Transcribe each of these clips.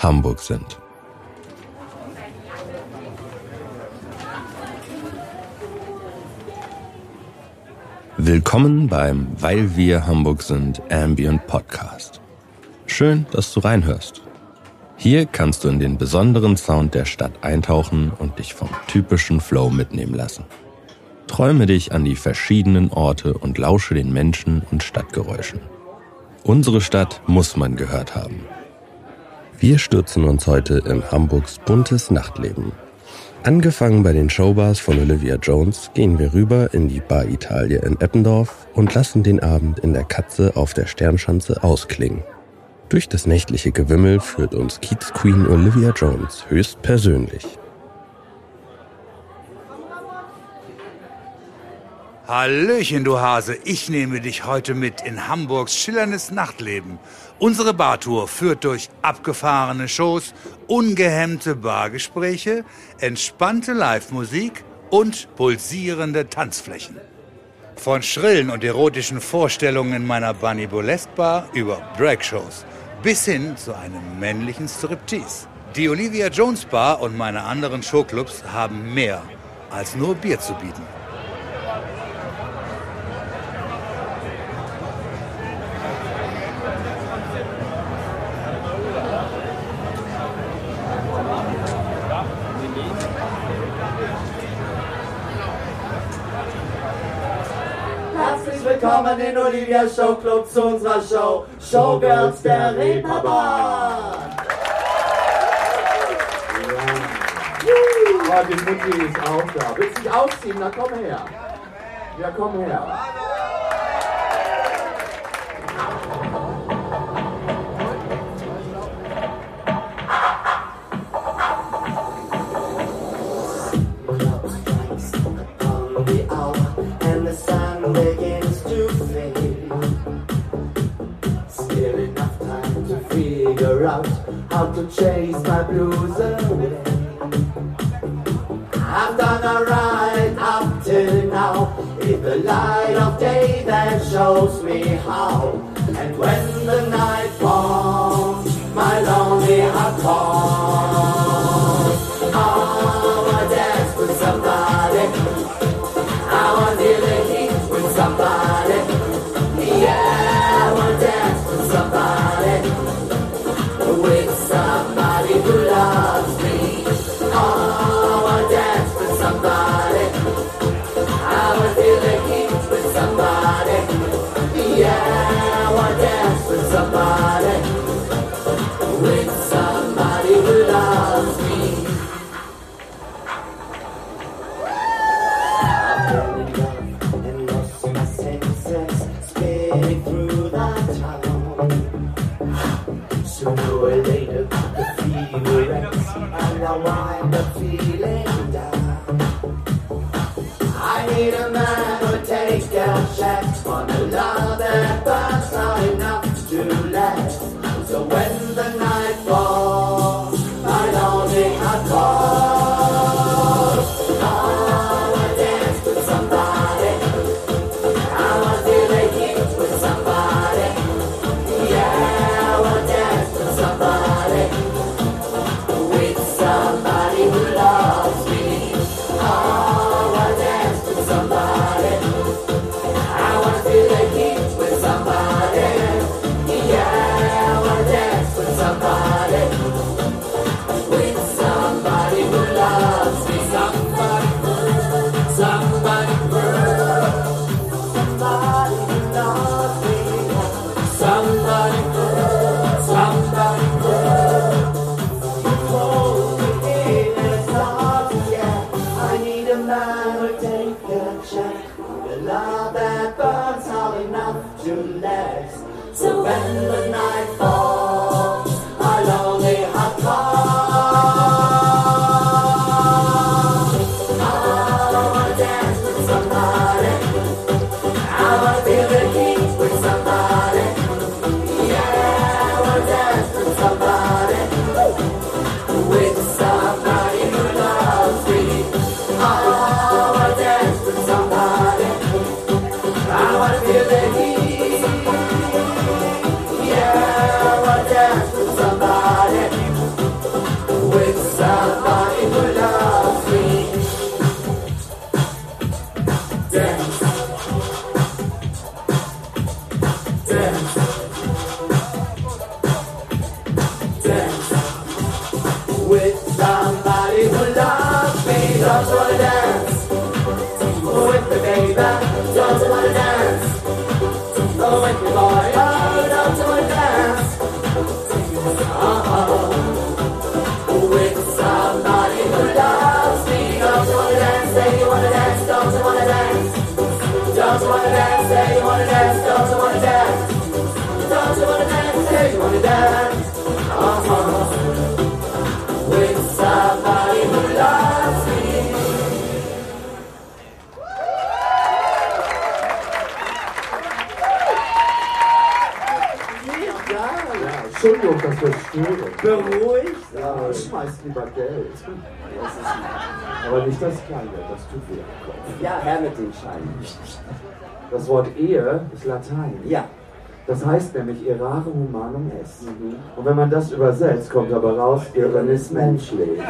Hamburg sind. Willkommen beim Weil wir Hamburg sind Ambient Podcast. Schön, dass du reinhörst. Hier kannst du in den besonderen Sound der Stadt eintauchen und dich vom typischen Flow mitnehmen lassen. Träume dich an die verschiedenen Orte und lausche den Menschen und Stadtgeräuschen. Unsere Stadt muss man gehört haben. Wir stürzen uns heute in Hamburgs buntes Nachtleben. Angefangen bei den Showbars von Olivia Jones gehen wir rüber in die Bar Italia in Eppendorf und lassen den Abend in der Katze auf der Sternschanze ausklingen. Durch das nächtliche Gewimmel führt uns Keats Queen Olivia Jones höchst Hallöchen, du Hase. Ich nehme dich heute mit in Hamburgs schillerndes Nachtleben. Unsere Bartour führt durch abgefahrene Shows, ungehemmte Bargespräche, entspannte Live-Musik und pulsierende Tanzflächen. Von schrillen und erotischen Vorstellungen in meiner Bunny Burlesque Bar über Drag-Shows bis hin zu einem männlichen Striptease. Die Olivia Jones Bar und meine anderen Showclubs haben mehr als nur Bier zu bieten. Willkommen in Olivia Show Club zu unserer Show Showgirls der Reeperbahn. Ja, die Mutti ist auch da. Willst du dich ausziehen? Na komm her. Ja, komm her. prosa. Who take a check. The love that burns hot enough to last. So when the night falls, Schmeiß lieber Geld. Das ist, aber nicht das Kleine, das tut weh am Kopf. Ja, her mit den Scheinen. Das Wort Ehe ist Latein. Ja. Das heißt nämlich errare humanum est. Und wenn man das übersetzt, kommt aber raus, Irren ist menschlich.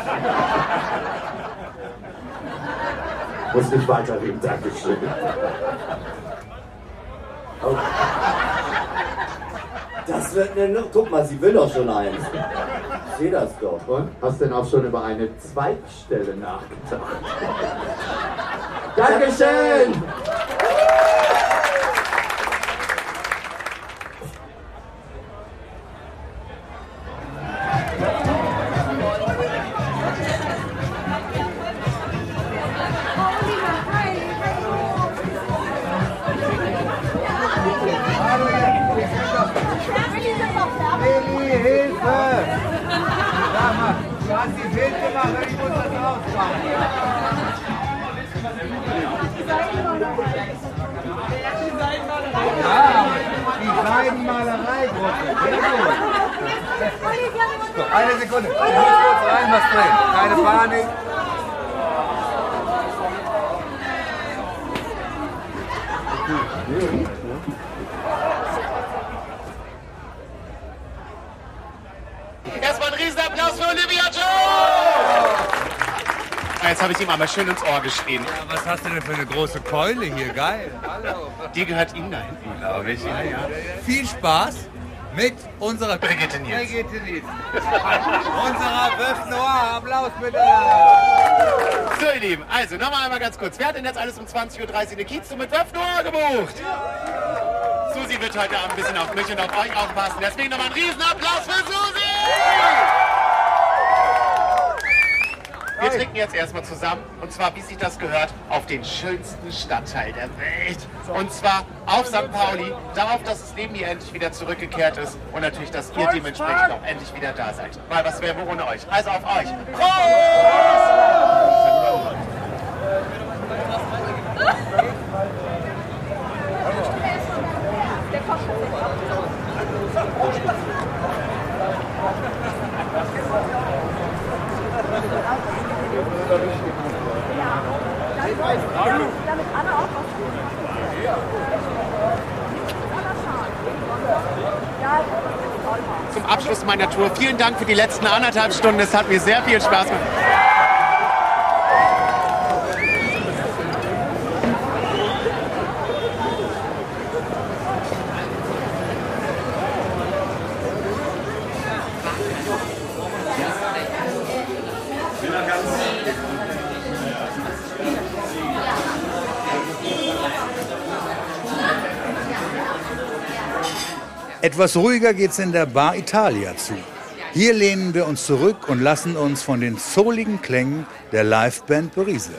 Muss nicht weiterreden, Dankeschön. Das wird eine. Guck mal, sie will doch schon eins. Ich sehe das doch. Und? Hast denn auch schon über eine Zweigstelle nachgedacht? Dankeschön! Bild gemacht, ich muss das ausmachen. Ja, die Seidenmalereigruppe. Sehr gut. Eine Sekunde. Ich muss kurz rein was drehen. Keine Panik. Erstmal einen Riesenapplaus für Olivia Jones! Jetzt habe ich ihm einmal schön ins Ohr geschrien. Was hast du denn für eine große Keule hier? Geil. Hallo. Die gehört ihm da hinten, glaube ich. Ja, ja. Viel Spaß mit unserer Brigitte Niels. Brigitte Niels. unserer Noir. Applaus bitte. So, ihr Lieben, also nochmal einmal ganz kurz. Wer hat denn jetzt alles um 20.30 Uhr in der Kiez mit Wöf Noir gebucht? Susi wird heute Abend ein bisschen auf mich und auf euch aufpassen. Deswegen nochmal einen Riesenapplaus für Susi! Wir trinken jetzt erstmal zusammen, und zwar, wie sich das gehört, auf den schönsten Stadtteil der Welt. Und zwar auf St. Pauli, darauf, dass das Leben hier endlich wieder zurückgekehrt ist und natürlich, dass ihr dementsprechend auch endlich wieder da seid. Weil was wären wir ohne euch? Also auf euch. Prost! Damit Anna auch was tun. Anna Schal. Ja, das ist toll. zum Abschluss meiner Tour. Vielen Dank für die letzten anderthalb Stunden. Es hat mir sehr viel Spaß gemacht. Etwas ruhiger geht's in der Bar Italia zu. Hier lehnen wir uns zurück und lassen uns von den souligen Klängen der Liveband berieseln.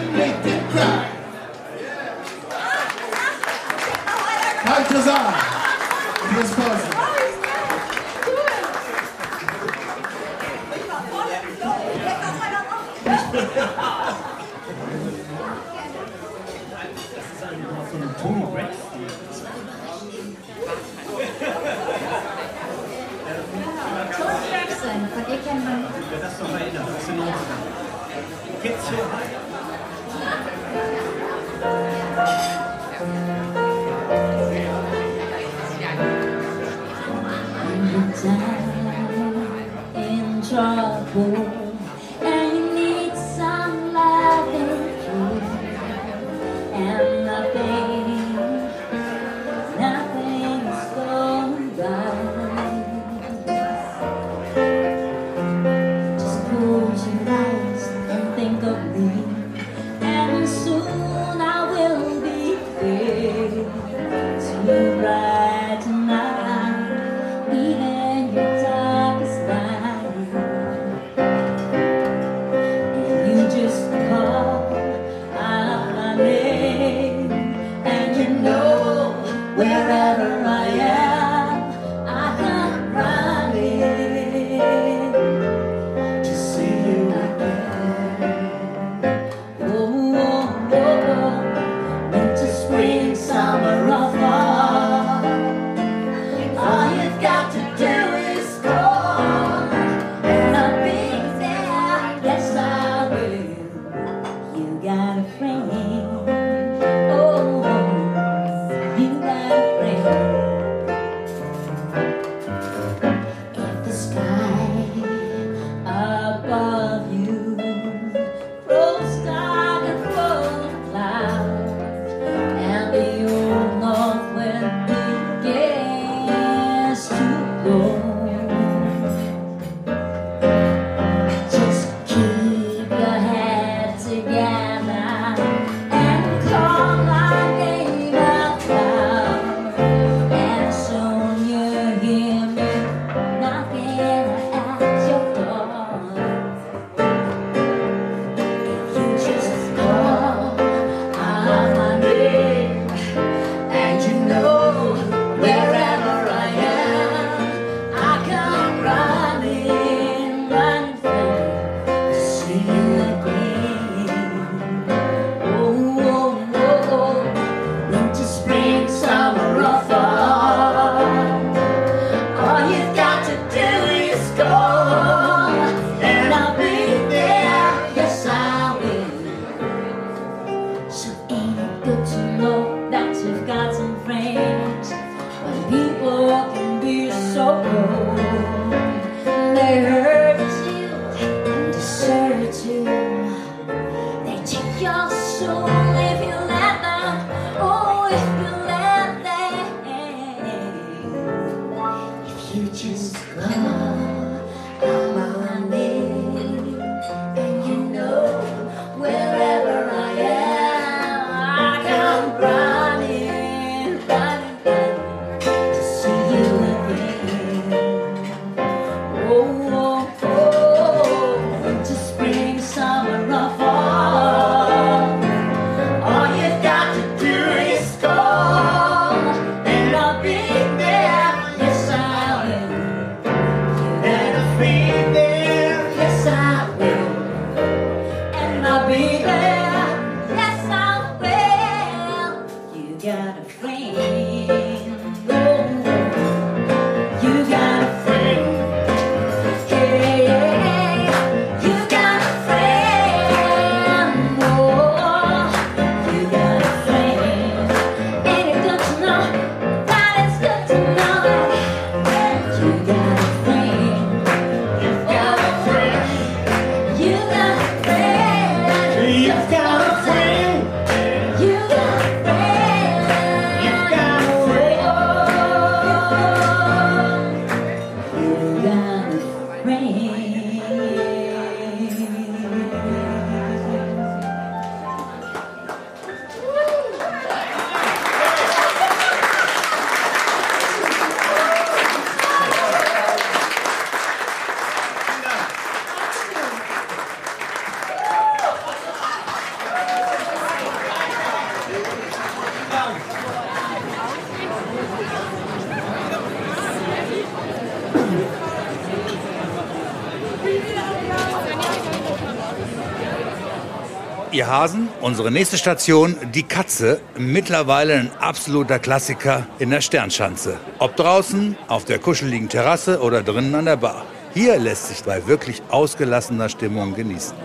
that make them cry. Balthazar, this person. Von ihr kennt man. Das ist doch erinnert, das ist in Ordnung. Kitzchen. Hasen, unsere nächste Station, die Katze, mittlerweile ein absoluter Klassiker in der Sternschanze. Ob draußen, auf der kuscheligen Terrasse oder drinnen an der Bar. Hier lässt sich bei wirklich ausgelassener Stimmung genießen.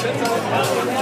Schätzer.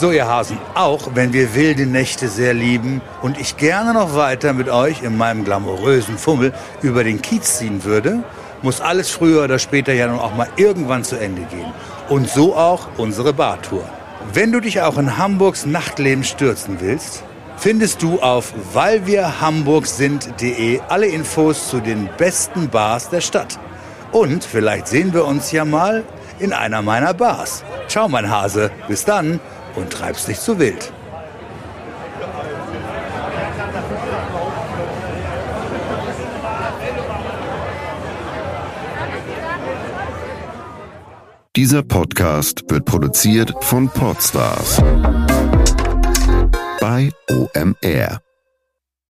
So, ihr Hasen, auch wenn wir wilde Nächte sehr lieben und ich gerne noch weiter mit euch in meinem glamourösen Fummel über den Kiez ziehen würde, muss alles früher oder später ja nun auch mal irgendwann zu Ende gehen. Und so auch unsere Bartour. Wenn du dich auch in Hamburgs Nachtleben stürzen willst, findest du auf weilwirhamburgsind.de alle Infos zu den besten Bars der Stadt. Und vielleicht sehen wir uns ja mal in einer meiner Bars. Ciao, mein Hase. Bis dann und treib's nicht zu wild. Dieser Podcast wird produziert von Podstars bei OMR.